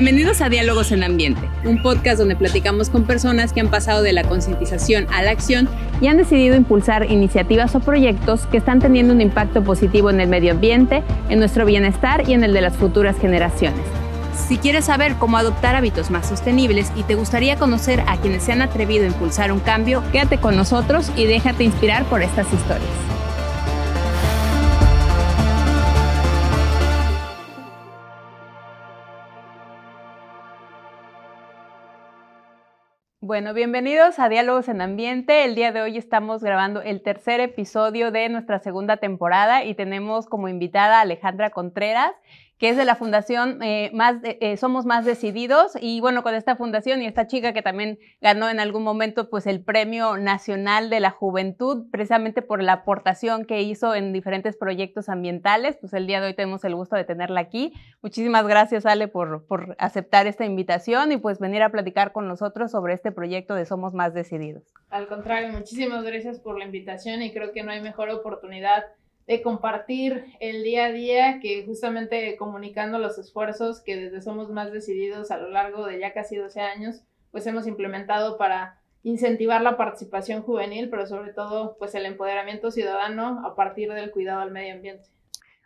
Bienvenidos a Diálogos en Ambiente, un podcast donde platicamos con personas que han pasado de la concientización a la acción y han decidido impulsar iniciativas o proyectos que están teniendo un impacto positivo en el medio ambiente, en nuestro bienestar y en el de las futuras generaciones. Si quieres saber cómo adoptar hábitos más sostenibles y te gustaría conocer a quienes se han atrevido a impulsar un cambio, quédate con nosotros y déjate inspirar por estas historias. Bueno, bienvenidos a Diálogos en Ambiente. El día de hoy estamos grabando el tercer episodio de nuestra segunda temporada y tenemos como invitada a Alejandra Contreras que es de la fundación eh, más eh, Somos Más Decididos. Y bueno, con esta fundación y esta chica que también ganó en algún momento pues el Premio Nacional de la Juventud, precisamente por la aportación que hizo en diferentes proyectos ambientales, pues el día de hoy tenemos el gusto de tenerla aquí. Muchísimas gracias, Ale, por, por aceptar esta invitación y pues venir a platicar con nosotros sobre este proyecto de Somos Más Decididos. Al contrario, muchísimas gracias por la invitación y creo que no hay mejor oportunidad de compartir el día a día que justamente comunicando los esfuerzos que desde Somos Más Decididos a lo largo de ya casi 12 años, pues hemos implementado para incentivar la participación juvenil, pero sobre todo pues el empoderamiento ciudadano a partir del cuidado al medio ambiente.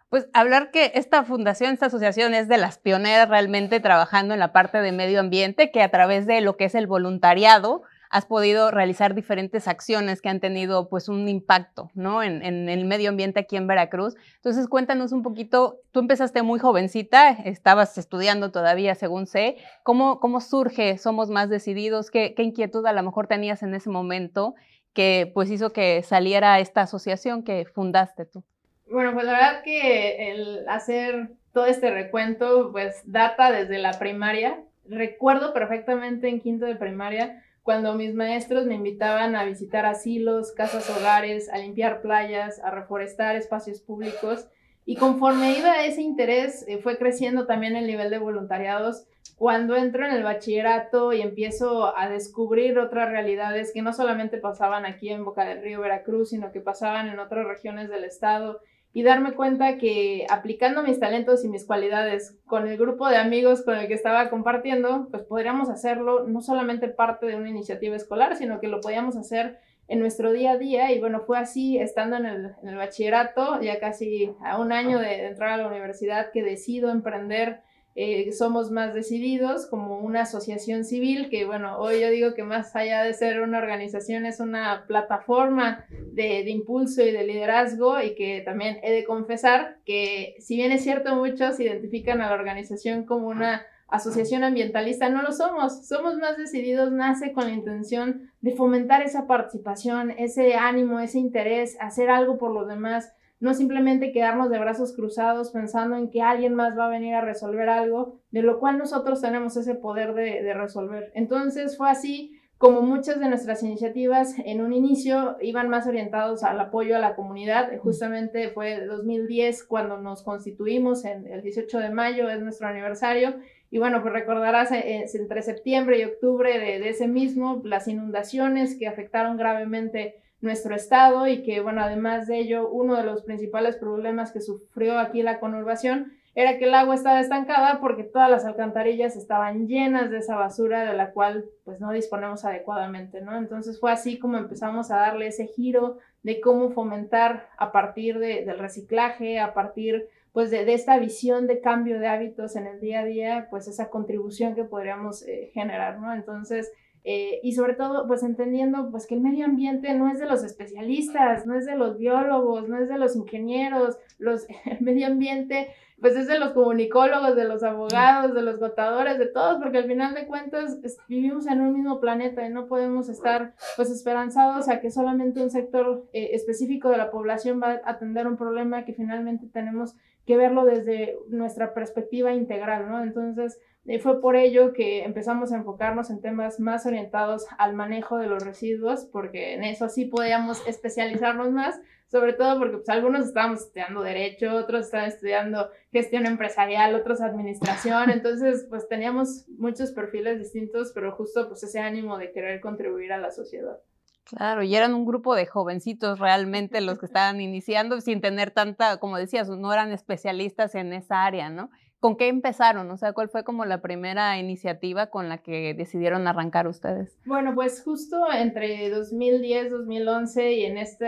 Pues hablar que esta fundación, esta asociación es de las pioneras realmente trabajando en la parte de medio ambiente, que a través de lo que es el voluntariado, has podido realizar diferentes acciones que han tenido pues un impacto, ¿no? En, el medio ambiente aquí en Veracruz. Entonces cuéntanos un poquito, tú empezaste muy jovencita, estabas estudiando todavía según sé, ¿cómo, cómo surge Somos Más Decididos? ¿Qué, ¿Qué inquietud a lo mejor tenías en ese momento que pues hizo que saliera esta asociación que fundaste tú? Bueno, pues la verdad que el hacer todo este recuento pues data desde la primaria. Recuerdo perfectamente en quinto de primaria cuando mis maestros me invitaban a visitar asilos, casas hogares, a limpiar playas, a reforestar espacios públicos. Y conforme iba ese interés, eh, fue creciendo también el nivel de voluntariados. Cuando entro en el bachillerato y empiezo a descubrir otras realidades que no solamente pasaban aquí en Boca del Río, Veracruz, sino que pasaban en otras regiones del estado y darme cuenta que aplicando mis talentos y mis cualidades con el grupo de amigos con el que estaba compartiendo, pues podríamos hacerlo no solamente parte de una iniciativa escolar, sino que lo podíamos hacer en nuestro día a día. Y bueno, fue así estando en el, en el bachillerato, ya casi a un año de entrar a la universidad, que decido emprender eh, somos más decididos como una asociación civil que, bueno, hoy yo digo que más allá de ser una organización es una plataforma de, de, impulso y de liderazgo y que también he de confesar que si bien es cierto muchos identifican a la organización como una asociación ambientalista, no lo somos, somos más decididos, nace con la intención de fomentar esa participación, ese ánimo, ese interés, hacer algo por los demás no simplemente quedarnos de brazos cruzados pensando en que alguien más va a venir a resolver algo, de lo cual nosotros tenemos ese poder de, resolver. Entonces fue así como muchas de nuestras iniciativas en un inicio iban más orientados al apoyo a la comunidad. Justamente fue 2010 cuando nos constituimos, en el 18 de mayo es nuestro aniversario. Y bueno, pues recordarás eh, entre septiembre y octubre de, de ese mismo, las inundaciones que afectaron gravemente nuestro estado y que, bueno, además de ello, uno de los principales problemas que sufrió aquí la conurbación era que el agua estaba estancada porque todas las alcantarillas estaban llenas de esa basura de la cual pues no disponemos adecuadamente, ¿no? Entonces fue así como empezamos a darle ese giro de cómo fomentar a partir de, del reciclaje, a partir pues de, esta visión de cambio de hábitos en el día a día, pues esa contribución que podríamos eh, generar, ¿no? Entonces, eh, y sobre todo, pues entendiendo pues que el medio ambiente no es de los especialistas, no es de los biólogos, no es de los ingenieros, los, el medio ambiente pues es de los comunicólogos, de los abogados, de los gotadores, de todos, porque al final de cuentas vivimos en un mismo planeta y no podemos estar pues esperanzados a que solamente un sector eh, específico de la población va a atender un problema que finalmente tenemos que verlo desde nuestra perspectiva integral, ¿no? Entonces, y fue por ello que empezamos a enfocarnos en temas más orientados al manejo de los residuos, porque en eso sí podíamos especializarnos más, sobre todo porque pues, algunos estábamos estudiando derecho, otros estaban estudiando gestión empresarial, otros administración, entonces pues teníamos muchos perfiles distintos, pero justo pues ese ánimo de querer contribuir a la sociedad. Claro, y eran un grupo de jovencitos realmente los que estaban iniciando sin tener tanta, como decías, no eran especialistas en esa área, ¿no? ¿Con qué empezaron? O sea, ¿cuál fue como la primera iniciativa con la que decidieron arrancar ustedes? Bueno, pues justo entre 2010, 2011 y en esta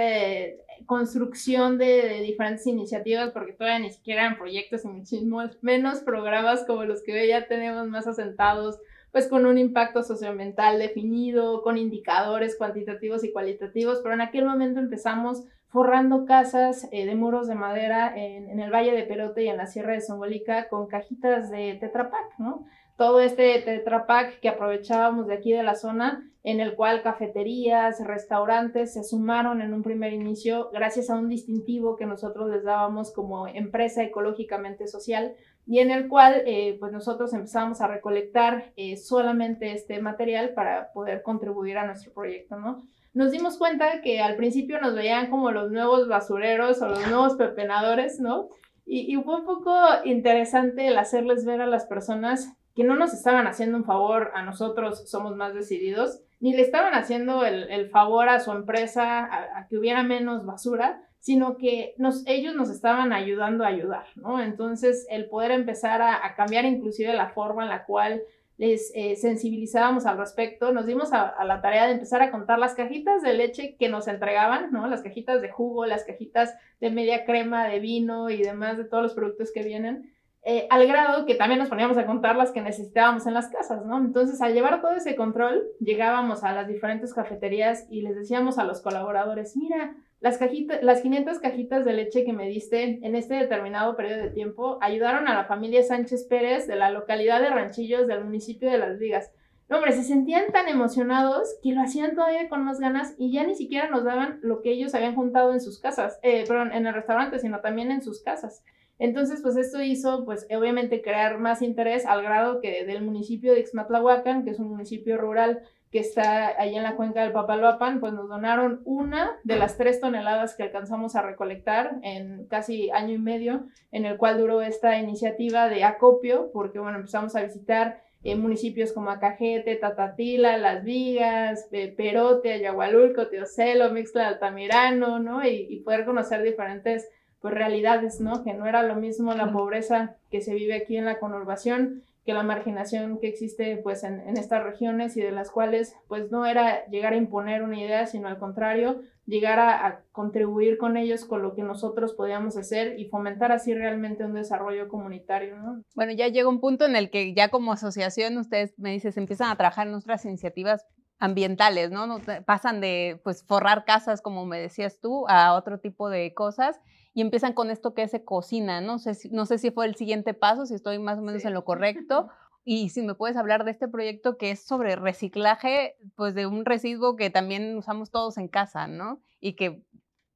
construcción de, diferentes iniciativas, porque todavía ni siquiera eran proyectos y muchísimos menos programas como los que hoy ya tenemos más asentados, pues con un impacto socioambiental definido, con indicadores cuantitativos y cualitativos, pero en aquel momento empezamos forrando casas eh, de muros de madera en, el Valle de Perote y en la Sierra de Zongolica con cajitas de Tetra ¿no? Todo este Tetra que aprovechábamos de aquí de la zona, en el cual cafeterías, restaurantes se sumaron en un primer inicio gracias a un distintivo que nosotros les dábamos como empresa ecológicamente social y en el cual eh, pues nosotros empezamos a recolectar eh, solamente este material para poder contribuir a nuestro proyecto, ¿no? Nos dimos cuenta que al principio nos veían como los nuevos basureros o los nuevos pepenadores, ¿no? Y, fue un poco interesante el hacerles ver a las personas que no nos estaban haciendo un favor a nosotros, somos más decididos, ni le estaban haciendo el, favor a su empresa a, que hubiera menos basura, sino que nos, ellos nos estaban ayudando a ayudar, ¿no? Entonces, el poder empezar a, a cambiar inclusive la forma en la cual les eh, sensibilizábamos al respecto, nos dimos a, la tarea de empezar a contar las cajitas de leche que nos entregaban, ¿no? Las cajitas de jugo, las cajitas de media crema, de vino y demás, de todos los productos que vienen, eh, al grado que también nos poníamos a contar las que necesitábamos en las casas, ¿no? Entonces, al llevar todo ese control, llegábamos a las diferentes cafeterías y les decíamos a los colaboradores, mira, las, cajitas, las 500 cajitas de leche que me diste en este determinado periodo de tiempo ayudaron a la familia Sánchez Pérez de la localidad de Ranchillos del municipio de Las Vigas. No, hombre, se sentían tan emocionados que lo hacían todavía con más ganas y ya ni siquiera nos daban lo que ellos habían juntado en sus casas, eh, perdón, en el restaurante, sino también en sus casas. Entonces, pues esto hizo, pues obviamente crear más interés al grado que del municipio de Ixmatlahuacan, que es un municipio rural que está ahí en la cuenca del Papaloapan, pues nos donaron una de las tres toneladas que alcanzamos a recolectar en casi año y medio, en el cual duró esta iniciativa de acopio, porque bueno, empezamos a visitar eh, municipios como Acajete, Tatatila, Las Vigas, Perote, Ayahualulco, Teocelo, Mixla, Altamirano, ¿no? Y, y, poder conocer diferentes pues, realidades, ¿no? Que no era lo mismo la pobreza que se vive aquí en la conurbación que la marginación que existe pues en, estas regiones y de las cuales pues no era llegar a imponer una idea, sino al contrario, llegar a, contribuir con ellos con lo que nosotros podíamos hacer y fomentar así realmente un desarrollo comunitario, ¿no? Bueno, ya llega un punto en el que ya como asociación ustedes me dices empiezan a trabajar en otras iniciativas ambientales, ¿no? Pasan de pues forrar casas como me decías tú a otro tipo de cosas y empiezan con esto que se cocina, ¿no? sé, si, no sé si fue el siguiente paso, si estoy más o menos en lo correcto, y si me puedes hablar de este proyecto que es sobre reciclaje, pues de un residuo que también usamos todos en casa, ¿no? Y que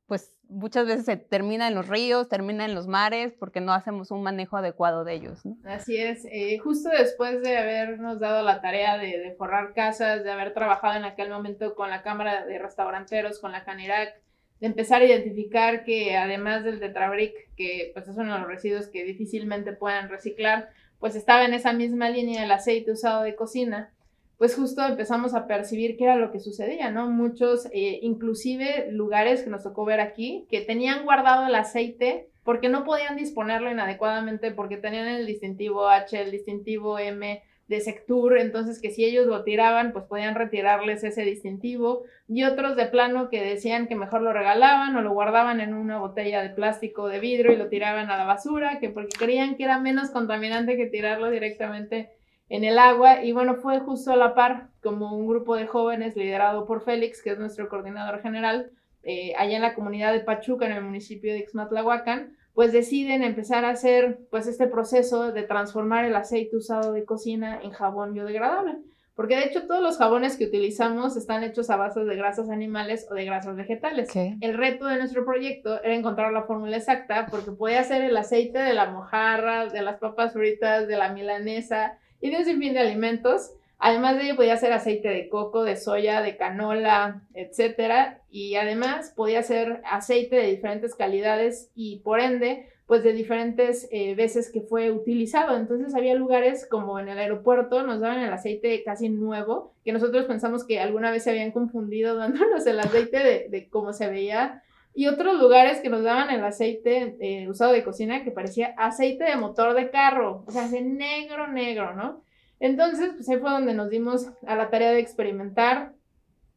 pues muchas veces se termina en los ríos, termina en los mares, porque no hacemos un manejo adecuado de ellos. ¿no? Así es, eh, justo después de habernos dado la tarea de, de, forrar casas, de haber trabajado en aquel momento con la Cámara de Restauranteros, con la Canirac, de empezar a identificar que además del tetrabric, que pues es uno de los residuos que difícilmente puedan reciclar, pues estaba en esa misma línea del aceite usado de cocina, pues justo empezamos a percibir qué era lo que sucedía, ¿no? Muchos, eh, inclusive lugares que nos tocó ver aquí, que tenían guardado el aceite porque no podían disponerlo inadecuadamente, porque tenían el distintivo H, el distintivo M, de Sectur, entonces que si ellos lo tiraban, pues podían retirarles ese distintivo, y otros de plano que decían que mejor lo regalaban o lo guardaban en una botella de plástico de vidrio y lo tiraban a la basura, que porque creían que era menos contaminante que tirarlo directamente en el agua, y bueno, fue justo a la par como un grupo de jóvenes liderado por Félix, que es nuestro coordinador general, eh, allá en la comunidad de Pachuca, en el municipio de Ixmatlahuacan, pues deciden empezar a hacer pues este proceso de transformar el aceite usado de cocina en jabón biodegradable. Porque de hecho todos los jabones que utilizamos están hechos a base de grasas animales o de grasas vegetales. El reto de nuestro proyecto era encontrar la fórmula exacta porque podía ser el aceite de la mojarra, de las papas fritas, de la milanesa y de un sinfín de alimentos Además de ello, podía ser aceite de coco, de soya, de canola, etcétera. Y además podía ser aceite de diferentes calidades y por ende, pues de diferentes eh, veces que fue utilizado. Entonces había lugares como en el aeropuerto, nos daban el aceite casi nuevo, que nosotros pensamos que alguna vez se habían confundido dándonos el aceite de, de cómo se veía y otros lugares que nos daban el aceite eh, usado de cocina que parecía aceite de motor de carro, o sea, de negro, negro, ¿no? Entonces, pues ahí fue donde nos dimos a la tarea de experimentar.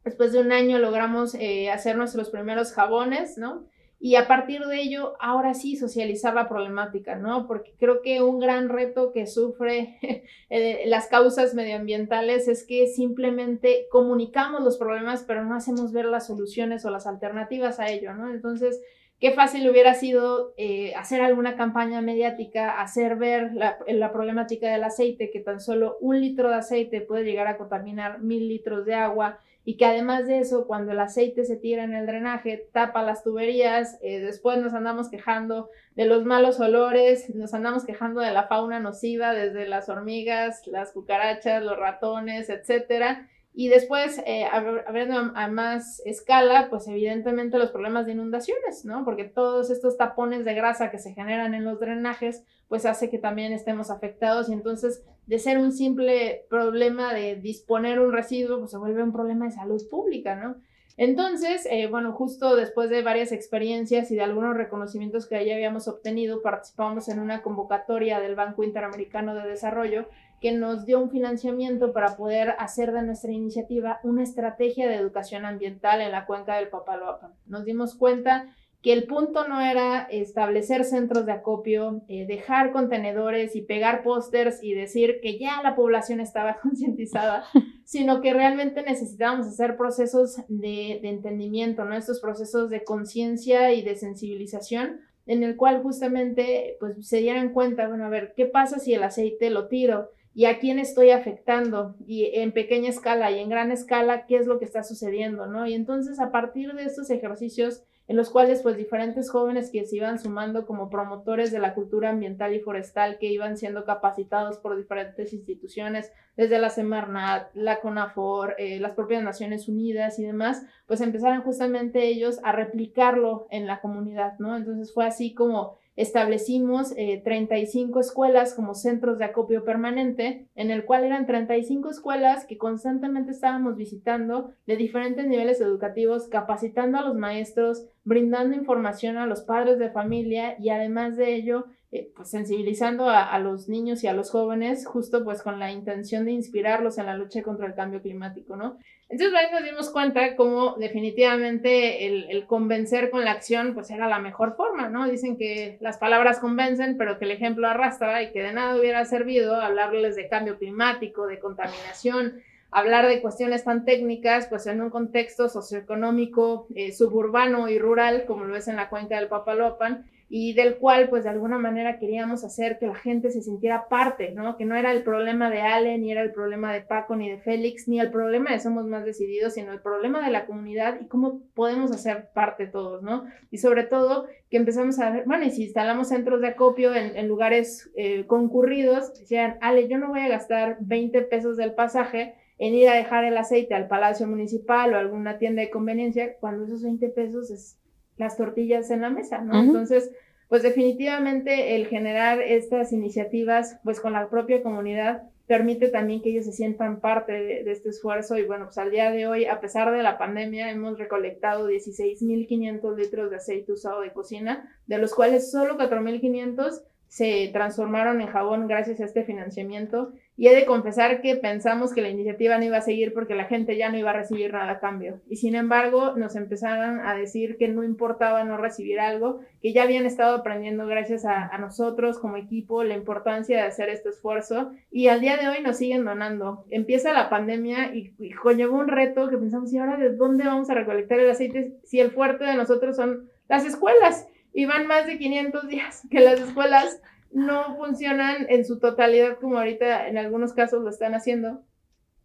Después de un año logramos eh, hacer nuestros primeros jabones, ¿no? y a partir de ello, ahora sí socializar la problemática, ¿no? Porque creo que un gran reto que sufre eh, las causas medioambientales es que simplemente comunicamos los problemas, pero no hacemos ver las soluciones o las alternativas a ello, ¿no? Entonces, qué fácil hubiera sido eh, hacer alguna campaña mediática, hacer ver la, problemática del aceite, que tan solo un litro de aceite puede llegar a contaminar mil litros de agua y que además de eso, cuando el aceite se tira en el drenaje, tapa las tuberías, eh, después nos andamos quejando de los malos olores, nos andamos quejando de la fauna nociva, desde las hormigas, las cucarachas, los ratones, etcétera. Y después, eh, a, más escala, pues evidentemente los problemas de inundaciones, ¿no? Porque todos estos tapones de grasa que se generan en los drenajes, pues hace que también estemos afectados y entonces de ser un simple problema de disponer un residuo, pues se vuelve un problema de salud pública, ¿no? Entonces, eh, bueno, justo después de varias experiencias y de algunos reconocimientos que ya habíamos obtenido, participamos en una convocatoria del Banco Interamericano de Desarrollo que nos dio un financiamiento para poder hacer de nuestra iniciativa una estrategia de educación ambiental en la cuenca del Papaloapan. Nos dimos cuenta que el punto no era establecer centros de acopio, eh, dejar contenedores y pegar pósters y decir que ya la población estaba concientizada, sino que realmente necesitábamos hacer procesos de, de entendimiento, ¿no? Estos procesos de conciencia y de sensibilización en el cual justamente pues se dieran cuenta, bueno, a ver, ¿qué pasa si el aceite lo tiro? Y a quién estoy afectando y en pequeña escala y en gran escala qué es lo que está sucediendo, ¿no? Y entonces a partir de estos ejercicios en los cuales pues diferentes jóvenes que se iban sumando como promotores de la cultura ambiental y forestal que iban siendo capacitados por diferentes instituciones, desde la Semarnat, la CONAFOR, eh, las propias Naciones Unidas y demás, pues empezaron justamente ellos a replicarlo en la comunidad, ¿no? Entonces fue así como establecimos 35 eh, escuelas como centros de acopio permanente, en el cual eran 35 escuelas que constantemente estábamos visitando de diferentes niveles educativos, capacitando a los maestros, brindando información a los padres de familia y además de ello, eh, pues sensibilizando a, a, los niños y a los jóvenes justo pues con la intención de inspirarlos en la lucha contra el cambio climático, ¿no? Entonces ahí nos dimos cuenta cómo definitivamente el, el, convencer con la acción pues era la mejor forma, ¿no? Dicen que las palabras convencen, pero que el ejemplo arrastra y que de nada hubiera servido hablarles de cambio climático, de contaminación, hablar de cuestiones tan técnicas, pues en un contexto socioeconómico, eh, suburbano y rural, como lo es en la cuenca del Papalopan, y del cual pues de alguna manera queríamos hacer que la gente se sintiera parte, ¿no? Que no era el problema de Ale, ni era el problema de Paco, ni de Félix, ni el problema de Somos Más Decididos, sino el problema de la comunidad y cómo podemos hacer parte todos, ¿no? Y sobre todo que empezamos a ver, bueno, y si instalamos centros de acopio en, lugares eh, concurridos, decían, Ale, yo no voy a gastar 20 pesos del pasaje en ir a dejar el aceite al Palacio Municipal o alguna tienda de conveniencia, cuando esos 20 pesos es las tortillas en la mesa, ¿no? Entonces, pues definitivamente el generar estas iniciativas, pues con la propia comunidad, permite también que ellos se sientan parte de, de, este esfuerzo. Y bueno, pues al día de hoy, a pesar de la pandemia, hemos recolectado 16.500 litros de aceite usado de cocina, de los cuales solo 4.500 se transformaron en jabón gracias a este financiamiento y he de confesar que pensamos que la iniciativa no iba a seguir porque la gente ya no iba a recibir nada a cambio. Y sin embargo, nos empezaron a decir que no importaba no recibir algo, que ya habían estado aprendiendo gracias a, nosotros como equipo la importancia de hacer este esfuerzo. Y al día de hoy nos siguen donando. Empieza la pandemia y, y conllevó un reto que pensamos, ¿y ahora de dónde vamos a recolectar el aceite si el fuerte de nosotros son las escuelas? Y van más de 500 días que las escuelas no funcionan en su totalidad como ahorita en algunos casos lo están haciendo.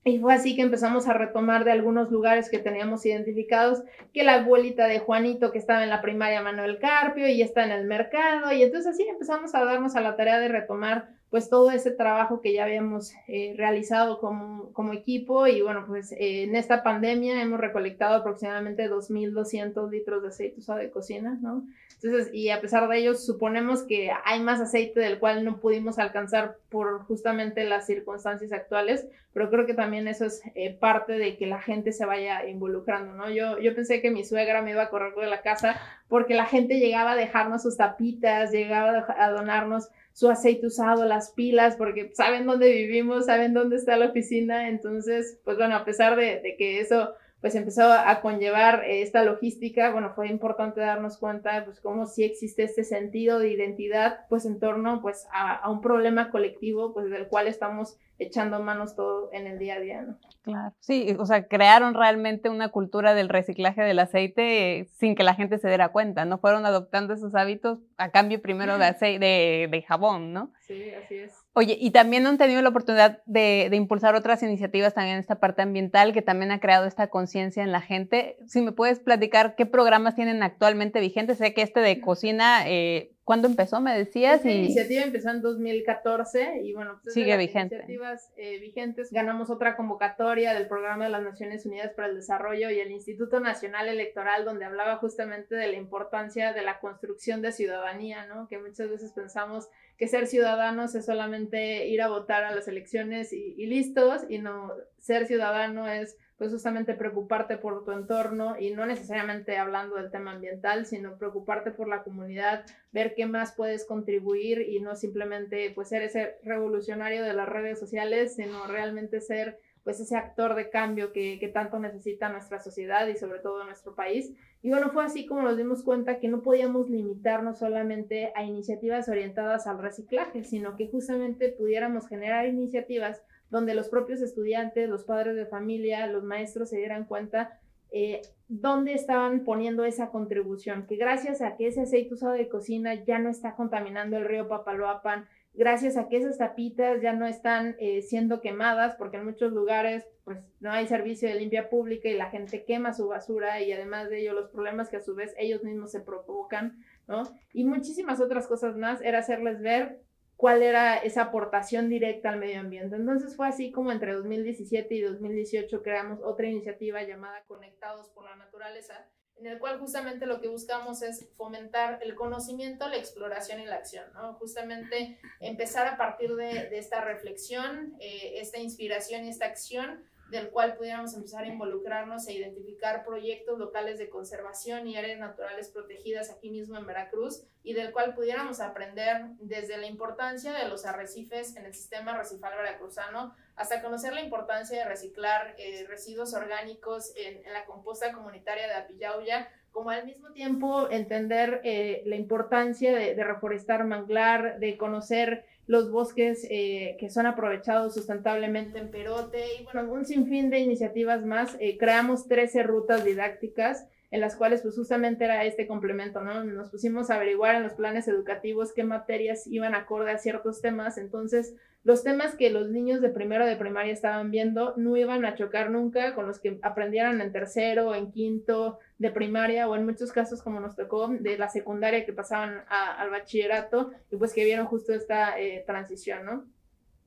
Y fue así que empezamos a retomar de algunos lugares que teníamos identificados, que la abuelita de Juanito que estaba en la primaria Manuel Carpio y está en el mercado. Y entonces así empezamos a darnos a la tarea de retomar pues todo ese trabajo que ya habíamos eh, realizado como, como, equipo y bueno, pues eh, en esta pandemia hemos recolectado aproximadamente 2.200 litros de aceite usado de cocina, ¿no? Entonces, y a pesar de ello, suponemos que hay más aceite del cual no pudimos alcanzar por justamente las circunstancias actuales, pero creo que también eso es eh, parte de que la gente se vaya involucrando, ¿no? Yo, yo pensé que mi suegra me iba a correr de la casa porque la gente llegaba a dejarnos sus tapitas, llegaba a donarnos su aceite usado, las pilas, porque saben dónde vivimos, saben dónde está la oficina, entonces, pues bueno, a pesar de, de que eso pues empezó a conllevar esta logística, bueno, fue importante darnos cuenta, pues, cómo sí existe este sentido de identidad, pues, en torno, pues, a, a un problema colectivo, pues, del cual estamos echando manos todo en el día a día, ¿no? Claro, sí, o sea, crearon realmente una cultura del reciclaje del aceite sin que la gente se diera cuenta, ¿no? Fueron adoptando esos hábitos a cambio primero de, aceite, de, de jabón, ¿no? Sí, así es. Oye, y también han tenido la oportunidad de, de, impulsar otras iniciativas también en esta parte ambiental que también ha creado esta conciencia en la gente. Si me puedes platicar qué programas tienen actualmente vigentes, sé que este de cocina eh, ¿Cuándo empezó, me decías? La iniciativa empezó en 2014 y bueno, pues sigue vigente. Iniciativas eh, vigentes. Ganamos otra convocatoria del Programa de las Naciones Unidas para el Desarrollo y el Instituto Nacional Electoral, donde hablaba justamente de la importancia de la construcción de ciudadanía, ¿no? Que muchas veces pensamos que ser ciudadanos es solamente ir a votar a las elecciones y, y listos, y no, ser ciudadano es pues justamente preocuparte por tu entorno y no necesariamente hablando del tema ambiental, sino preocuparte por la comunidad, ver qué más puedes contribuir y no simplemente pues ser ese revolucionario de las redes sociales, sino realmente ser pues ese actor de cambio que, que, tanto necesita nuestra sociedad y sobre todo nuestro país. Y bueno, fue así como nos dimos cuenta que no podíamos limitarnos solamente a iniciativas orientadas al reciclaje, sino que justamente pudiéramos generar iniciativas donde los propios estudiantes, los padres de familia, los maestros se dieran cuenta eh, dónde estaban poniendo esa contribución, que gracias a que ese aceite usado de cocina ya no está contaminando el río Papaloapan, gracias a que esas tapitas ya no están eh, siendo quemadas, porque en muchos lugares pues no hay servicio de limpia pública y la gente quema su basura y además de ello los problemas que a su vez ellos mismos se provocan, ¿no? Y muchísimas otras cosas más, era hacerles ver cuál era esa aportación directa al medio ambiente. Entonces fue así como entre 2017 y 2018 creamos otra iniciativa llamada Conectados por la Naturaleza, en el cual justamente lo que buscamos es fomentar el conocimiento, la exploración y la acción, ¿no? Justamente empezar a partir de, esta reflexión, eh, esta inspiración y esta acción del cual pudiéramos empezar a involucrarnos e identificar proyectos locales de conservación y áreas naturales protegidas aquí mismo en Veracruz y del cual pudiéramos aprender desde la importancia de los arrecifes en el sistema arrecifal veracruzano hasta conocer la importancia de reciclar eh, residuos orgánicos en, en, la composta comunitaria de Apillauya, como al mismo tiempo entender eh, la importancia de, de reforestar manglar, de conocer los bosques eh, que son aprovechados sustentablemente en Perote y bueno, un sinfín de iniciativas más. Eh, creamos 13 rutas didácticas en las cuales pues justamente era este complemento, ¿no? Nos pusimos a averiguar en los planes educativos qué materias iban acorde a ciertos temas, entonces los temas que los niños de primero de primaria estaban viendo no iban a chocar nunca con los que aprendieran en tercero, en quinto de primaria o en muchos casos como nos tocó de la secundaria que pasaban a, al bachillerato y pues que vieron justo esta eh, transición, ¿no?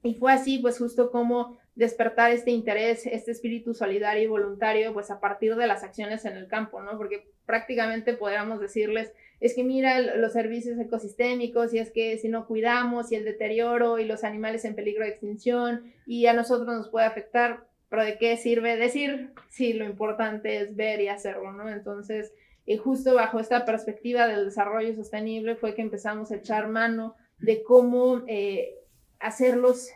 Y fue así pues justo como despertar este interés, este espíritu solidario y voluntario pues a partir de las acciones en el campo, ¿no? Porque prácticamente podríamos decirles es que mira los servicios ecosistémicos y es que si no cuidamos y el deterioro y los animales en peligro de extinción y a nosotros nos puede afectar, pero ¿de qué sirve decir si lo importante es ver y hacerlo, ¿no? Entonces, eh, justo bajo esta perspectiva del desarrollo sostenible fue que empezamos a echar mano de cómo eh, hacerlos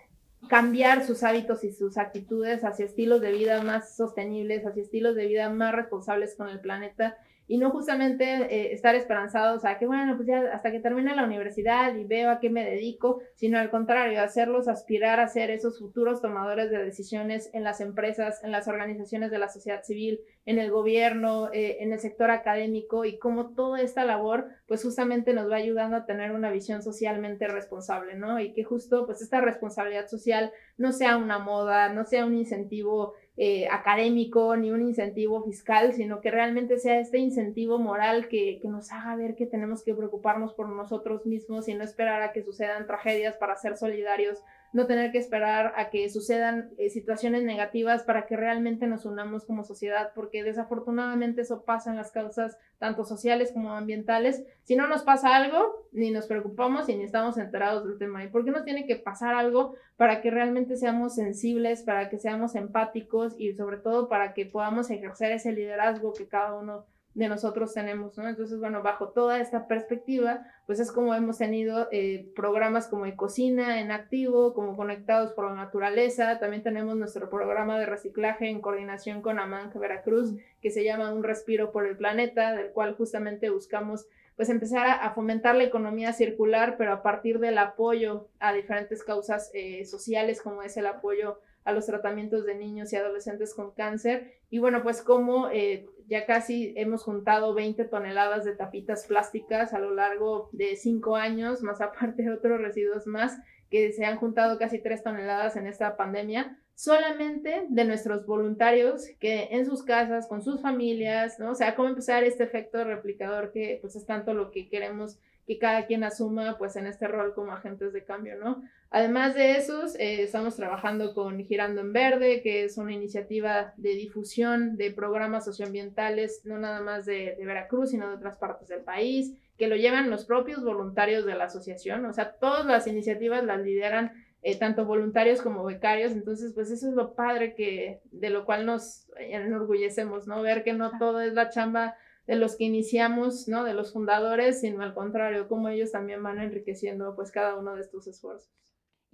cambiar sus hábitos y sus actitudes hacia estilos de vida más sostenibles, hacia estilos de vida más responsables con el planeta y no justamente eh, estar esperanzados a que, bueno, pues ya hasta que termine la universidad y veo a qué me dedico, sino al contrario, hacerlos aspirar a ser esos futuros tomadores de decisiones en las empresas, en las organizaciones de la sociedad civil, en el gobierno, eh, en el sector académico y cómo toda esta labor, pues justamente nos va ayudando a tener una visión socialmente responsable, ¿no? Y que justo, pues esta responsabilidad social no sea una moda, no sea un incentivo eh, académico ni un incentivo fiscal, sino que realmente sea este incentivo moral que, que, nos haga ver que tenemos que preocuparnos por nosotros mismos y no esperar a que sucedan tragedias para ser solidarios no tener que esperar a que sucedan eh, situaciones negativas para que realmente nos unamos como sociedad, porque desafortunadamente eso pasa en las causas tanto sociales como ambientales. Si no nos pasa algo, ni nos preocupamos y ni estamos enterados del tema. ¿Y por qué no tiene que pasar algo para que realmente seamos sensibles, para que seamos empáticos y sobre todo para que podamos ejercer ese liderazgo que cada uno de nosotros tenemos, ¿no? Entonces, bueno, bajo toda esta perspectiva, pues es como hemos tenido eh, programas como Ecocina en activo, como Conectados por la Naturaleza, también tenemos nuestro programa de reciclaje en coordinación con Amanca Veracruz, que se llama Un Respiro por el Planeta, del cual justamente buscamos pues empezar a, fomentar la economía circular, pero a partir del apoyo a diferentes causas eh, sociales, como es el apoyo a los tratamientos de niños y adolescentes con cáncer. Y bueno, pues como eh, ya casi hemos juntado 20 toneladas de tapitas plásticas a lo largo de cinco años, más aparte de otros residuos más, que se han juntado casi 3 toneladas en esta pandemia, solamente de nuestros voluntarios que en sus casas, con sus familias, ¿no? O sea, cómo empezar este efecto replicador que pues es tanto lo que queremos que cada quien asuma pues en este rol como agentes de cambio, ¿no? Además de esos, eh, estamos trabajando con Girando en Verde, que es una iniciativa de difusión de programas socioambientales, no nada más de, Veracruz, sino de otras partes del país, que lo llevan los propios voluntarios de la asociación, o sea, todas las iniciativas las lideran eh, tanto voluntarios como becarios, entonces pues eso es lo padre que, de lo cual nos enorgullecemos, ¿no? Ver que no todo es la chamba de los que iniciamos, ¿no? De los fundadores, sino al contrario, cómo ellos también van enriqueciendo pues cada uno de estos esfuerzos.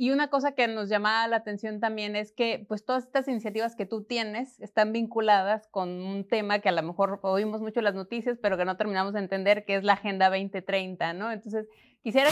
Y una cosa que nos llama la atención también es que pues todas estas iniciativas que tú tienes están vinculadas con un tema que a lo mejor oímos mucho las noticias, pero que no terminamos de entender, que es la Agenda 2030, ¿no? Entonces, quisiera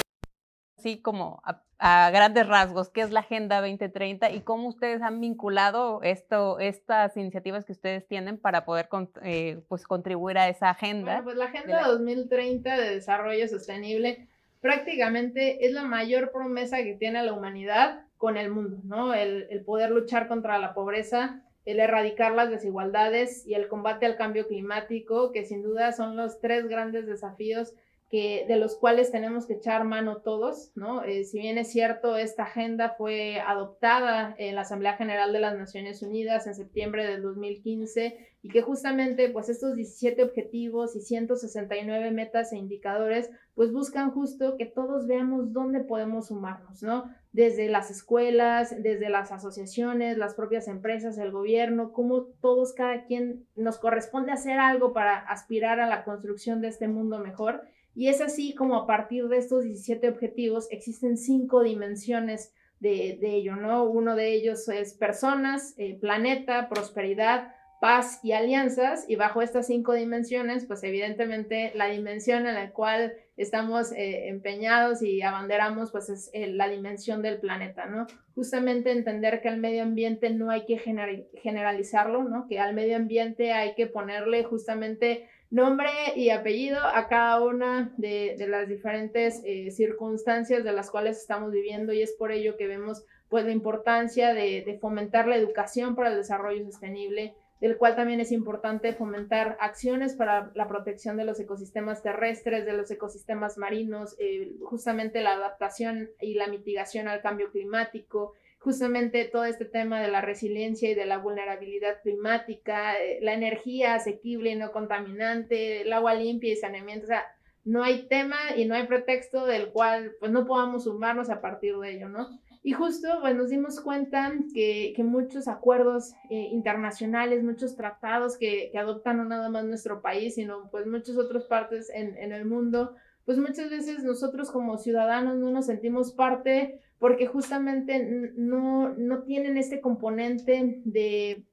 así como a, grandes rasgos, qué es la Agenda 2030 y cómo ustedes han vinculado esto, estas iniciativas que ustedes tienen para poder eh, pues, contribuir a esa agenda. Bueno, pues la Agenda 2030 de Desarrollo Sostenible prácticamente es la mayor promesa que tiene la humanidad con el mundo, ¿no? El, el poder luchar contra la pobreza, el erradicar las desigualdades y el combate al cambio climático, que sin duda son los tres grandes desafíos que, de los cuales tenemos que echar mano todos, ¿no? Eh, si bien es cierto, esta agenda fue adoptada en la Asamblea General de las Naciones Unidas en septiembre del 2015 y que justamente pues estos 17 objetivos y 169 metas e indicadores pues buscan justo que todos veamos dónde podemos sumarnos, ¿no? Desde las escuelas, desde las asociaciones, las propias empresas, el gobierno, cómo todos, cada quien nos corresponde hacer algo para aspirar a la construcción de este mundo mejor y es así como a partir de estos 17 objetivos existen cinco dimensiones de, ello, ¿no? Uno de ellos es personas, eh, planeta, prosperidad, paz y alianzas. Y bajo estas cinco dimensiones, pues evidentemente la dimensión en la cual estamos eh, empeñados y abanderamos, pues es eh, la dimensión del planeta, ¿no? Justamente entender que al medio ambiente no hay que generalizarlo, ¿no? Que al medio ambiente hay que ponerle justamente nombre y apellido a cada una de, las diferentes eh, circunstancias de las cuales estamos viviendo y es por ello que vemos pues la importancia de, fomentar la educación para el desarrollo sostenible, del cual también es importante fomentar acciones para la protección de los ecosistemas terrestres, de los ecosistemas marinos, eh, justamente la adaptación y la mitigación al cambio climático, justamente todo este tema de la resiliencia y de la vulnerabilidad climática, eh, la energía asequible y no contaminante, el agua limpia y saneamiento, o sea, no hay tema y no hay pretexto del cual pues no podamos sumarnos a partir de ello, ¿no? Y justo pues nos dimos cuenta que, que muchos acuerdos eh, internacionales, muchos tratados que, que, adoptan no nada más nuestro país, sino pues muchas otras partes en, en el mundo, pues muchas veces nosotros como ciudadanos no nos sentimos parte porque justamente no, no tienen este componente de,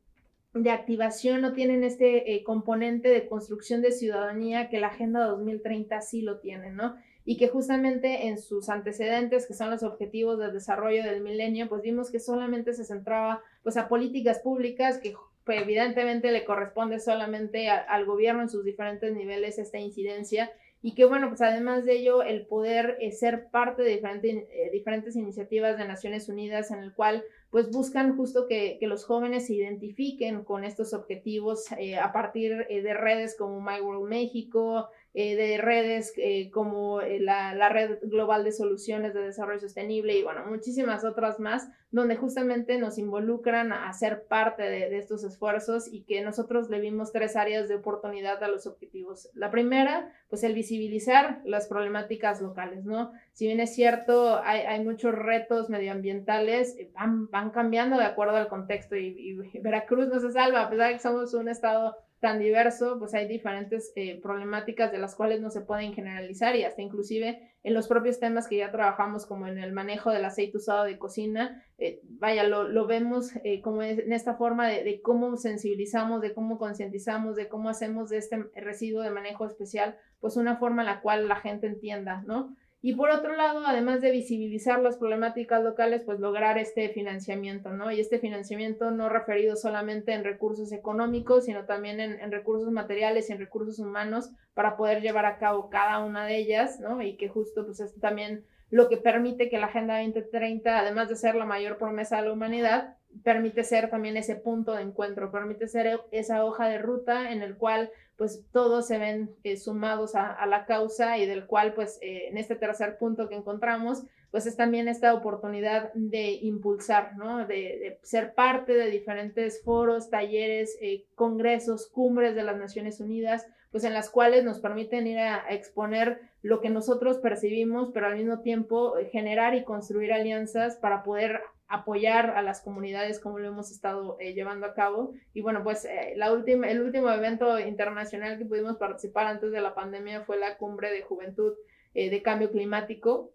de activación, no tienen este eh, componente de construcción de ciudadanía que la Agenda 2030 sí lo tiene, ¿no? Y que justamente en sus antecedentes, que son los objetivos del desarrollo del milenio, pues vimos que solamente se centraba pues a políticas públicas que evidentemente le corresponde solamente al gobierno en sus diferentes niveles esta incidencia y que bueno, pues además de ello, el poder eh, ser parte de diferentes, eh, diferentes iniciativas de Naciones Unidas en el cual pues buscan justo que, que los jóvenes se identifiquen con estos objetivos eh, a partir de redes como My World México, eh, de redes eh, como eh, la, la, Red Global de Soluciones de Desarrollo Sostenible y bueno, muchísimas otras más, donde justamente nos involucran a ser parte de, estos esfuerzos y que nosotros le vimos tres áreas de oportunidad a los objetivos. La primera, pues el visibilizar las problemáticas locales, ¿no? Si bien es cierto, hay, hay muchos retos medioambientales, van, van cambiando de acuerdo al contexto y, y Veracruz no se salva, a pesar de que somos un estado tan diverso, pues hay diferentes eh, problemáticas de las cuales no se pueden generalizar y hasta inclusive en los propios temas que ya trabajamos como en el manejo del aceite usado de cocina, eh, vaya, lo, vemos eh, como en esta forma de, de cómo sensibilizamos, de cómo concientizamos, de cómo hacemos de este residuo de manejo especial, pues una forma en la cual la gente entienda, ¿no? Y por otro lado, además de visibilizar las problemáticas locales, pues lograr este financiamiento, ¿no? Y este financiamiento no referido solamente en recursos económicos, sino también en, recursos materiales y en recursos humanos para poder llevar a cabo cada una de ellas, ¿no? Y que justo pues es también lo que permite que la Agenda 2030, además de ser la mayor promesa de la humanidad, permite ser también ese punto de encuentro, permite ser esa hoja de ruta en el cual pues todos se ven eh, sumados a, la causa y del cual pues eh, en este tercer punto que encontramos pues es también esta oportunidad de impulsar, ¿no? De, ser parte de diferentes foros, talleres, eh, congresos, cumbres de las Naciones Unidas, pues en las cuales nos permiten ir a, exponer lo que nosotros percibimos, pero al mismo tiempo generar y construir alianzas para poder apoyar a las comunidades como lo hemos estado eh, llevando a cabo. Y bueno, pues eh, la última, el último evento internacional que pudimos participar antes de la pandemia fue la cumbre de juventud eh, de cambio climático,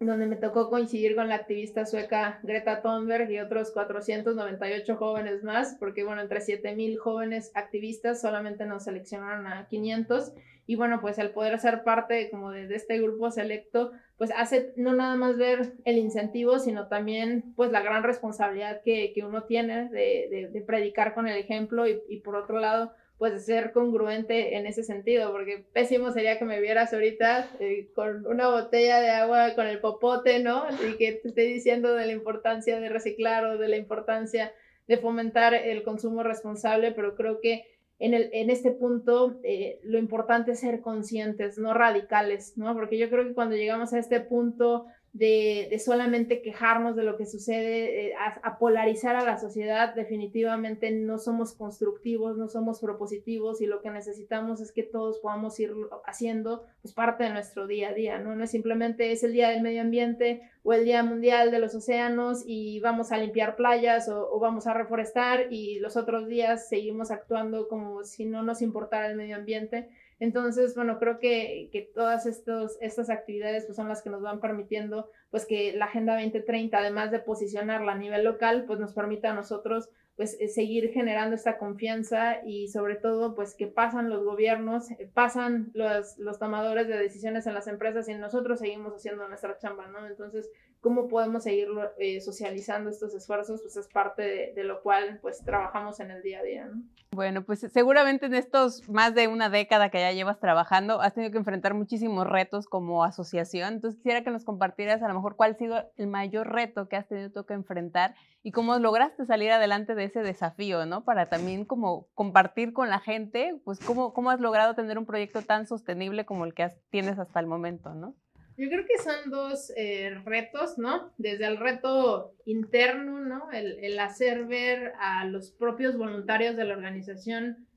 donde me tocó coincidir con la activista sueca Greta Thunberg y otros 498 jóvenes más, porque bueno, entre 7.000 jóvenes activistas solamente nos seleccionaron a 500 y bueno, pues el poder ser parte como de, este grupo selecto, pues hace no nada más ver el incentivo, sino también pues la gran responsabilidad que, uno tiene de, predicar con el ejemplo y, por otro lado, pues ser congruente en ese sentido, porque pésimo sería que me vieras ahorita eh, con una botella de agua con el popote, ¿no? Y que te esté diciendo de la importancia de reciclar o de la importancia de fomentar el consumo responsable, pero creo que en, el, en este punto eh, lo importante es ser conscientes, no radicales, ¿no? Porque yo creo que cuando llegamos a este punto de, solamente quejarnos de lo que sucede, eh, a, polarizar a la sociedad, definitivamente no somos constructivos, no somos propositivos y lo que necesitamos es que todos podamos ir haciendo pues, parte de nuestro día a día, ¿no? No es simplemente es el Día del Medio Ambiente o el Día Mundial de los Océanos y vamos a limpiar playas o, o vamos a reforestar y los otros días seguimos actuando como si no nos importara el medio ambiente entonces, bueno, creo que, que todas estos, estas actividades pues, son las que nos van permitiendo pues que la Agenda 2030, además de posicionarla a nivel local, pues nos permita a nosotros pues eh, seguir generando esta confianza y sobre todo pues que pasan los gobiernos, eh, pasan los, los tomadores de decisiones en las empresas y nosotros seguimos haciendo nuestra chamba, ¿no? Entonces, ¿cómo podemos seguir eh, socializando estos esfuerzos? Pues es parte de, de, lo cual pues trabajamos en el día a día, ¿no? Bueno, pues seguramente en estos más de una década que ya llevas trabajando, has tenido que enfrentar muchísimos retos como asociación. Entonces quisiera que nos compartieras a lo mejor cuál ha sido el mayor reto que has tenido que enfrentar y cómo lograste salir adelante de ese desafío, ¿no? Para también como compartir con la gente, pues cómo, cómo has logrado tener un proyecto tan sostenible como el que tienes hasta el momento, ¿no? Yo creo que son dos eh, retos, ¿no? Desde el reto interno, ¿no? El, el, hacer ver a los propios voluntarios de la organización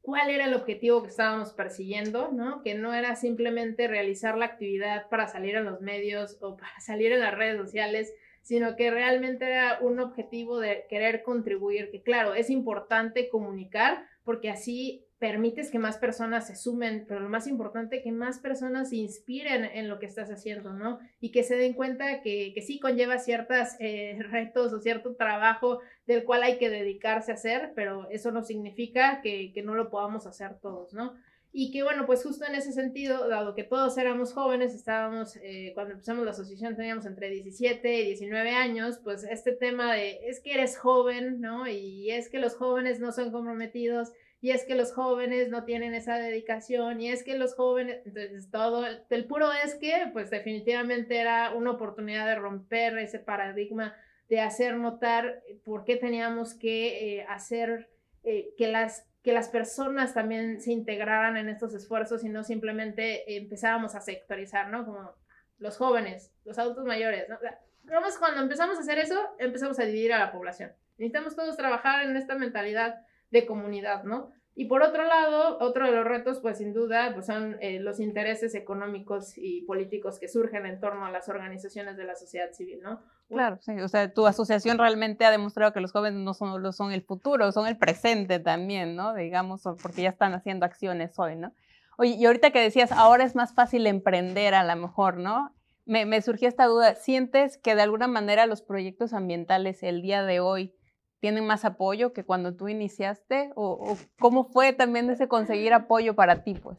cuál era el objetivo que estábamos persiguiendo, ¿no? Que no era simplemente realizar la actividad para salir a los medios o para salir en las redes sociales, sino que realmente era un objetivo de querer contribuir, que claro, es importante comunicar porque así permites que más personas se sumen, pero lo más importante, que más personas se inspiren en lo que estás haciendo, ¿no? Y que se den cuenta que, que sí conlleva ciertos eh, retos o cierto trabajo del cual hay que dedicarse a hacer, pero eso no significa que, que no lo podamos hacer todos, ¿no? Y que bueno, pues justo en ese sentido, dado que todos éramos jóvenes, estábamos, eh, cuando empezamos la asociación teníamos entre 17 y 19 años, pues este tema de es que eres joven, ¿no? Y es que los jóvenes no son comprometidos, y es que los jóvenes no tienen esa dedicación, y es que los jóvenes, entonces todo, el puro es que, pues definitivamente era una oportunidad de romper ese paradigma, de hacer notar por qué teníamos que eh, hacer eh, que las que las personas también se integraran en estos esfuerzos y no simplemente empezábamos a sectorizar, ¿no? Como los jóvenes, los adultos mayores, ¿no? O cuando empezamos a hacer eso, empezamos a dividir a la población. Necesitamos todos trabajar en esta mentalidad de comunidad, ¿no? Y por otro lado, otro de los retos, pues sin duda, pues son eh, los intereses económicos y políticos que surgen en torno a las organizaciones de la sociedad civil, ¿no? Claro, sí, o sea, tu asociación realmente ha demostrado que los jóvenes no solo son el futuro, son el presente también, ¿no? Digamos, porque ya están haciendo acciones hoy, ¿no? Oye, y ahorita que decías, ahora es más fácil emprender a lo mejor, ¿no? Me, me surgió esta duda, ¿sientes que de alguna manera los proyectos ambientales el día de hoy tienen más apoyo que cuando tú iniciaste? ¿O, cómo fue también ese conseguir apoyo para ti, pues?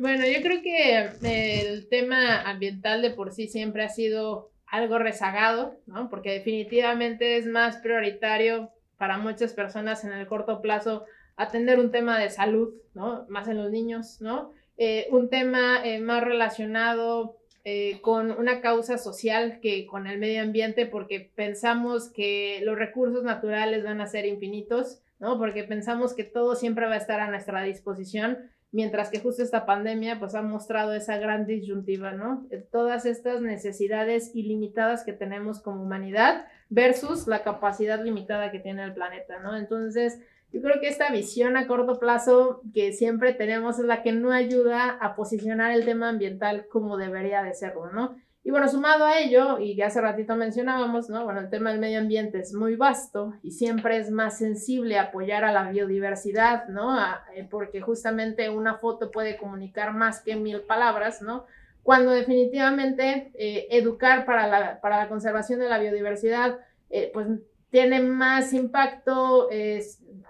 Bueno, yo creo que el tema ambiental de por sí siempre ha sido algo rezagado, ¿no? Porque definitivamente es más prioritario para muchas personas en el corto plazo atender un tema de salud, ¿no? Más en los niños, ¿no? Eh, un tema eh, más relacionado eh, con una causa social que con el medio ambiente porque pensamos que los recursos naturales van a ser infinitos, ¿no? Porque pensamos que todo siempre va a estar a nuestra disposición, mientras que justo esta pandemia pues ha mostrado esa gran disyuntiva, ¿no? Todas estas necesidades ilimitadas que tenemos como humanidad versus la capacidad limitada que tiene el planeta, ¿no? Entonces, yo creo que esta visión a corto plazo que siempre tenemos es la que no ayuda a posicionar el tema ambiental como debería de serlo, ¿no? Y bueno, sumado a ello, y que hace ratito mencionábamos, ¿no? Bueno, el tema del medio ambiente es muy vasto y siempre es más sensible apoyar a la biodiversidad, ¿no? Eh, porque justamente una foto puede comunicar más que mil palabras, ¿no? Cuando definitivamente eh, educar para la, para la conservación de la biodiversidad, eh, pues tiene más impacto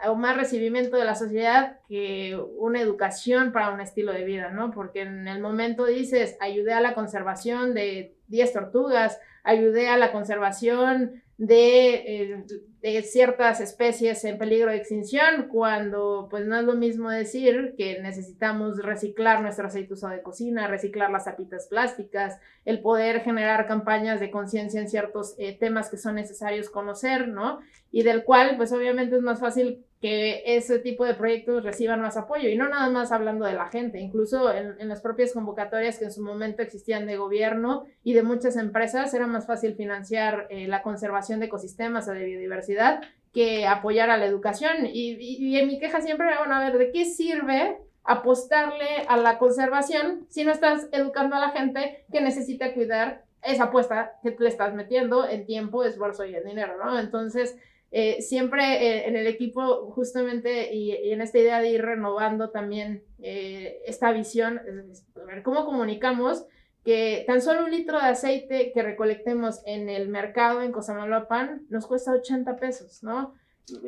o más recibimiento de la sociedad que una educación para un estilo de vida, ¿no? Porque en el momento dices, ayudé a la conservación de 10 tortugas, ayudé a la conservación de, eh, de, ciertas especies en peligro de extinción, cuando pues no es lo mismo decir que necesitamos reciclar nuestro aceite usado de cocina, reciclar las tapitas plásticas, el poder generar campañas de conciencia en ciertos eh, temas que son necesarios conocer, ¿no? Y del cual pues obviamente es más fácil que ese tipo de proyectos reciban más apoyo y no nada más hablando de la gente, incluso en, las propias convocatorias que en su momento existían de gobierno y de muchas empresas era más fácil financiar eh, la conservación de ecosistemas o de biodiversidad que apoyar a la educación y, y, en mi queja siempre era, bueno, a ver, ¿de qué sirve apostarle a la conservación si no estás educando a la gente que necesita cuidar esa apuesta que le estás metiendo en tiempo, esfuerzo y en dinero, ¿no? Entonces, eh, siempre eh, en el equipo, justamente, y, en esta idea de ir renovando también eh, esta visión, a ver cómo comunicamos que tan solo un litro de aceite que recolectemos en el mercado en Cosamaloapan nos cuesta 80 pesos, ¿no?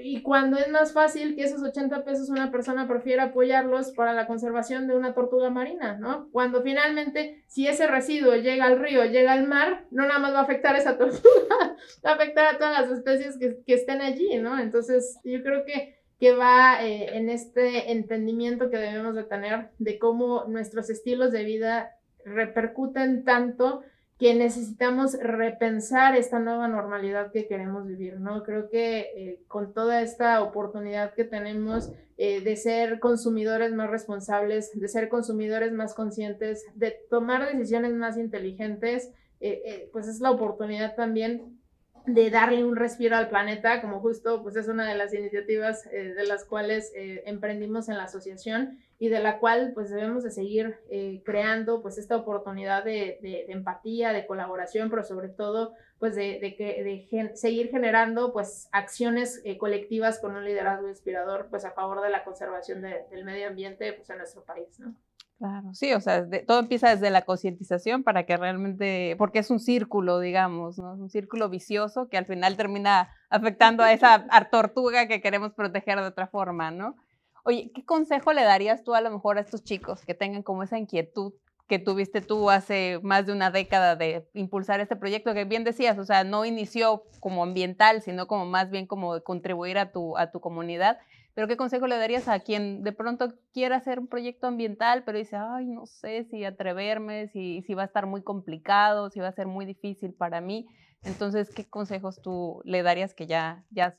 Y cuando es más fácil que esos 80 pesos una persona prefiera apoyarlos para la conservación de una tortuga marina, ¿no? Cuando finalmente, si ese residuo llega al río, llega al mar, no nada más va a afectar a esa tortuga, va a afectar a todas las especies que, que estén allí, ¿no? Entonces, yo creo que, que va eh, en este entendimiento que debemos de tener de cómo nuestros estilos de vida repercuten tanto que necesitamos repensar esta nueva normalidad que queremos vivir, ¿no? Creo que eh, con toda esta oportunidad que tenemos eh, de ser consumidores más responsables, de ser consumidores más conscientes, de tomar decisiones más inteligentes, eh, pues es la oportunidad también de darle un respiro al planeta, como justo pues es una de las iniciativas de las cuales emprendimos en la asociación y de la cual pues debemos de seguir eh, creando pues esta oportunidad de, de, empatía, de colaboración, pero sobre todo pues de, de seguir generando pues acciones eh, colectivas con un liderazgo inspirador pues a favor de la conservación del medio ambiente pues en nuestro país, ¿no? Claro, sí, o sea, todo empieza desde la concientización para que realmente, porque es un círculo, digamos, ¿no? Es un círculo vicioso que al final termina afectando a esa tortuga que queremos proteger de otra forma, ¿no? Oye, ¿qué consejo le darías tú a lo mejor a estos chicos que tengan como esa inquietud que tuviste tú hace más de una década de impulsar este proyecto que bien decías, o sea, no inició como ambiental, sino como más bien como de contribuir a tu, a tu comunidad. Pero ¿qué consejo le darías a quien de pronto quiera hacer un proyecto ambiental, pero dice, ay, no sé si atreverme, si, va a estar muy complicado, si va a ser muy difícil para mí? Entonces, ¿qué consejos tú le darías que ya, ya has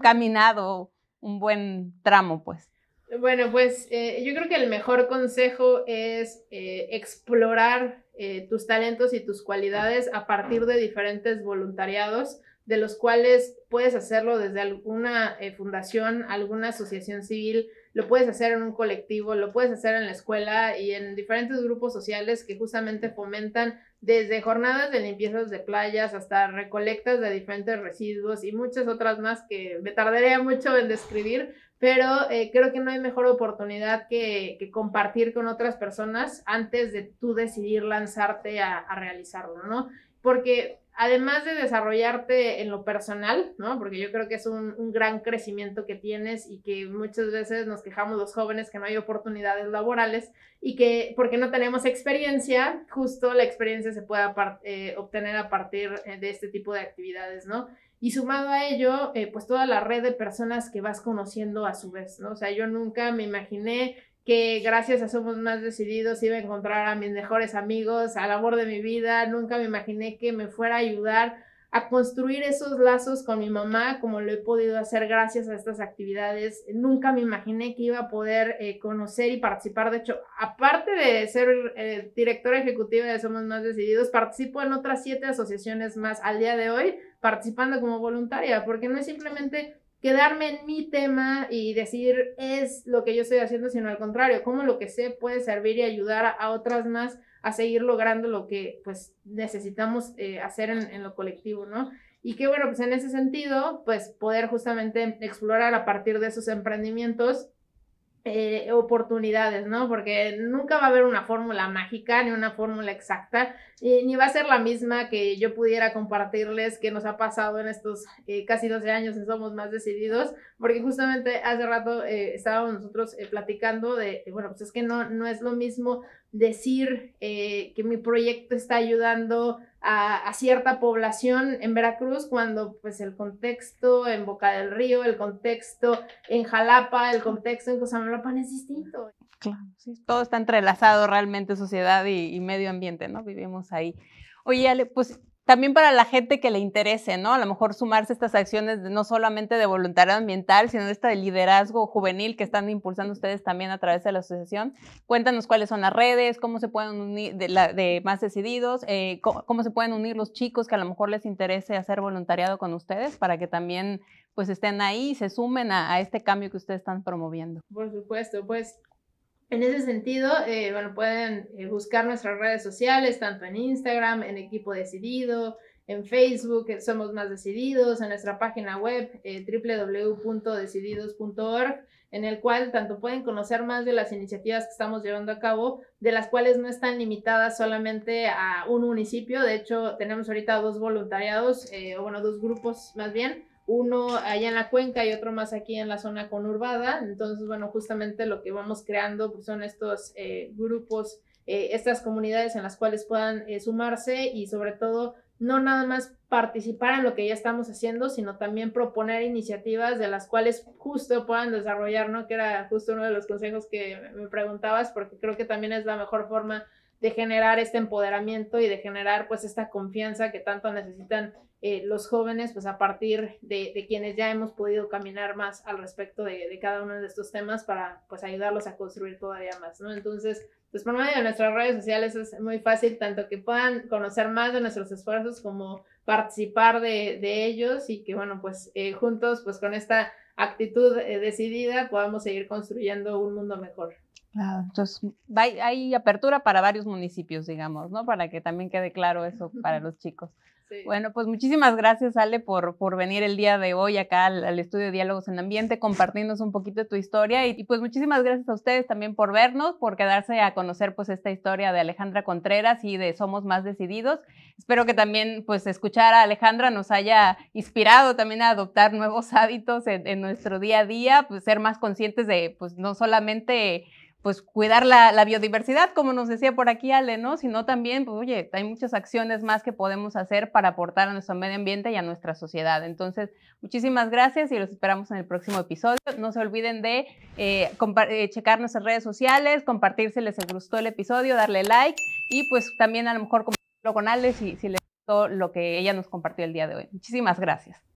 caminado un buen tramo, pues? Bueno, pues eh, yo creo que el mejor consejo es eh, explorar tus talentos y tus cualidades a partir de diferentes voluntariados, de los cuales puedes hacerlo desde alguna fundación, alguna asociación civil, lo puedes hacer en un colectivo, lo puedes hacer en la escuela y en diferentes grupos sociales que justamente fomentan desde jornadas de limpiezas de playas hasta recolectas de diferentes residuos y muchas otras más que me tardaría mucho en describir, pero eh, creo que no hay mejor oportunidad que, compartir con otras personas antes de tú decidir lanzarte a, a realizarlo, ¿no? Porque además de desarrollarte en lo personal, ¿no? Porque yo creo que es un, un, gran crecimiento que tienes y que muchas veces nos quejamos los jóvenes que no hay oportunidades laborales y que porque no tenemos experiencia, justo la experiencia se puede eh, obtener a partir eh, de este tipo de actividades, ¿no? Y sumado a ello, eh, pues toda la red de personas que vas conociendo a su vez, ¿no? O sea, yo nunca me imaginé que gracias a Somos Más Decididos iba a encontrar a mis mejores amigos, al amor de mi vida. Nunca me imaginé que me fuera a ayudar a construir esos lazos con mi mamá, como lo he podido hacer gracias a estas actividades. Nunca me imaginé que iba a poder eh, conocer y participar. De hecho, aparte de ser eh, directora ejecutiva de Somos Más Decididos, participo en otras siete asociaciones más al día de hoy, participando como voluntaria, porque no es simplemente quedarme en mi tema y decir es lo que yo estoy haciendo, sino al contrario, cómo lo que sé puede servir y ayudar a, otras más a seguir logrando lo que pues necesitamos eh, hacer en, en, lo colectivo, ¿no? Y que bueno, pues en ese sentido, pues poder justamente explorar a partir de esos emprendimientos eh, oportunidades, ¿no? Porque nunca va a haber una fórmula mágica ni una fórmula exacta, ni va a ser la misma que yo pudiera compartirles que nos ha pasado en estos eh, casi 12 años en Somos Más Decididos, porque justamente hace rato eh, estábamos nosotros platicando de, bueno, pues es que no, no es lo mismo decir que mi proyecto está ayudando a, cierta población en Veracruz cuando pues el contexto en Boca del Río, el contexto en Jalapa, el contexto en Cosamaloapan es distinto. Claro, sí, todo está entrelazado realmente, sociedad y, medio ambiente, ¿no? Vivimos ahí. Oye, pues también para la gente que le interese, ¿no? A lo mejor sumarse a estas acciones no solamente de voluntariado ambiental, sino de esta de liderazgo juvenil que están impulsando ustedes también a través de la asociación. Cuéntanos cuáles son las redes, cómo se pueden unir de, la, de más decididos, eh, cómo, se pueden unir los chicos que a lo mejor les interese hacer voluntariado con ustedes para que también pues estén ahí y se sumen a, a este cambio que ustedes están promoviendo. Por supuesto, pues en ese sentido, eh, bueno, pueden eh, buscar nuestras redes sociales, tanto en Instagram, en Equipo Decidido, en Facebook, eh, Somos Más Decididos, en nuestra página web www.decididos.org, en el cual tanto pueden conocer más de las iniciativas que estamos llevando a cabo, de las cuales no están limitadas solamente a un municipio. De hecho, tenemos ahorita dos voluntariados, o bueno, dos grupos más bien, uno allá en la cuenca y otro más aquí en la zona conurbada. Entonces, bueno, justamente lo que vamos creando pues, son estos eh, grupos, eh, estas comunidades en las cuales puedan eh, sumarse y sobre todo no nada más participar en lo que ya estamos haciendo, sino también proponer iniciativas de las cuales justo puedan desarrollar, ¿no? Que era justo uno de los consejos que me preguntabas, porque creo que también es la mejor forma de generar este empoderamiento y de generar pues esta confianza que tanto necesitan eh, los jóvenes pues a partir de, quienes ya hemos podido caminar más al respecto de, cada uno de estos temas para pues ayudarlos a construir todavía más, ¿no? Entonces, pues por medio de nuestras redes sociales es muy fácil tanto que puedan conocer más de nuestros esfuerzos como participar de, de ellos y que bueno pues eh, juntos pues con esta actitud eh, decidida podamos seguir construyendo un mundo mejor. Claro, entonces hay apertura para varios municipios, digamos, ¿no? Para que también quede claro eso para los chicos. Bueno, pues muchísimas gracias, Ale, por, por venir el día de hoy acá al, estudio de Diálogos en Ambiente, compartirnos un poquito de tu historia y, pues muchísimas gracias a ustedes también por vernos, por quedarse a conocer pues esta historia de Alejandra Contreras y de Somos Más Decididos. Espero que también pues escuchar a Alejandra nos haya inspirado también a adoptar nuevos hábitos en, en nuestro día a día, pues ser más conscientes de pues no solamente pues cuidar la, biodiversidad, como nos decía por aquí Ale, ¿no? Sino también, pues oye, hay muchas acciones más que podemos hacer para aportar a nuestro medio ambiente y a nuestra sociedad. Entonces, muchísimas gracias y los esperamos en el próximo episodio. No se olviden de eh, eh, checar nuestras redes sociales, compartir si les gustó el episodio, darle like y pues también a lo mejor compartirlo con Ale si, si les gustó lo que ella nos compartió el día de hoy. Muchísimas gracias.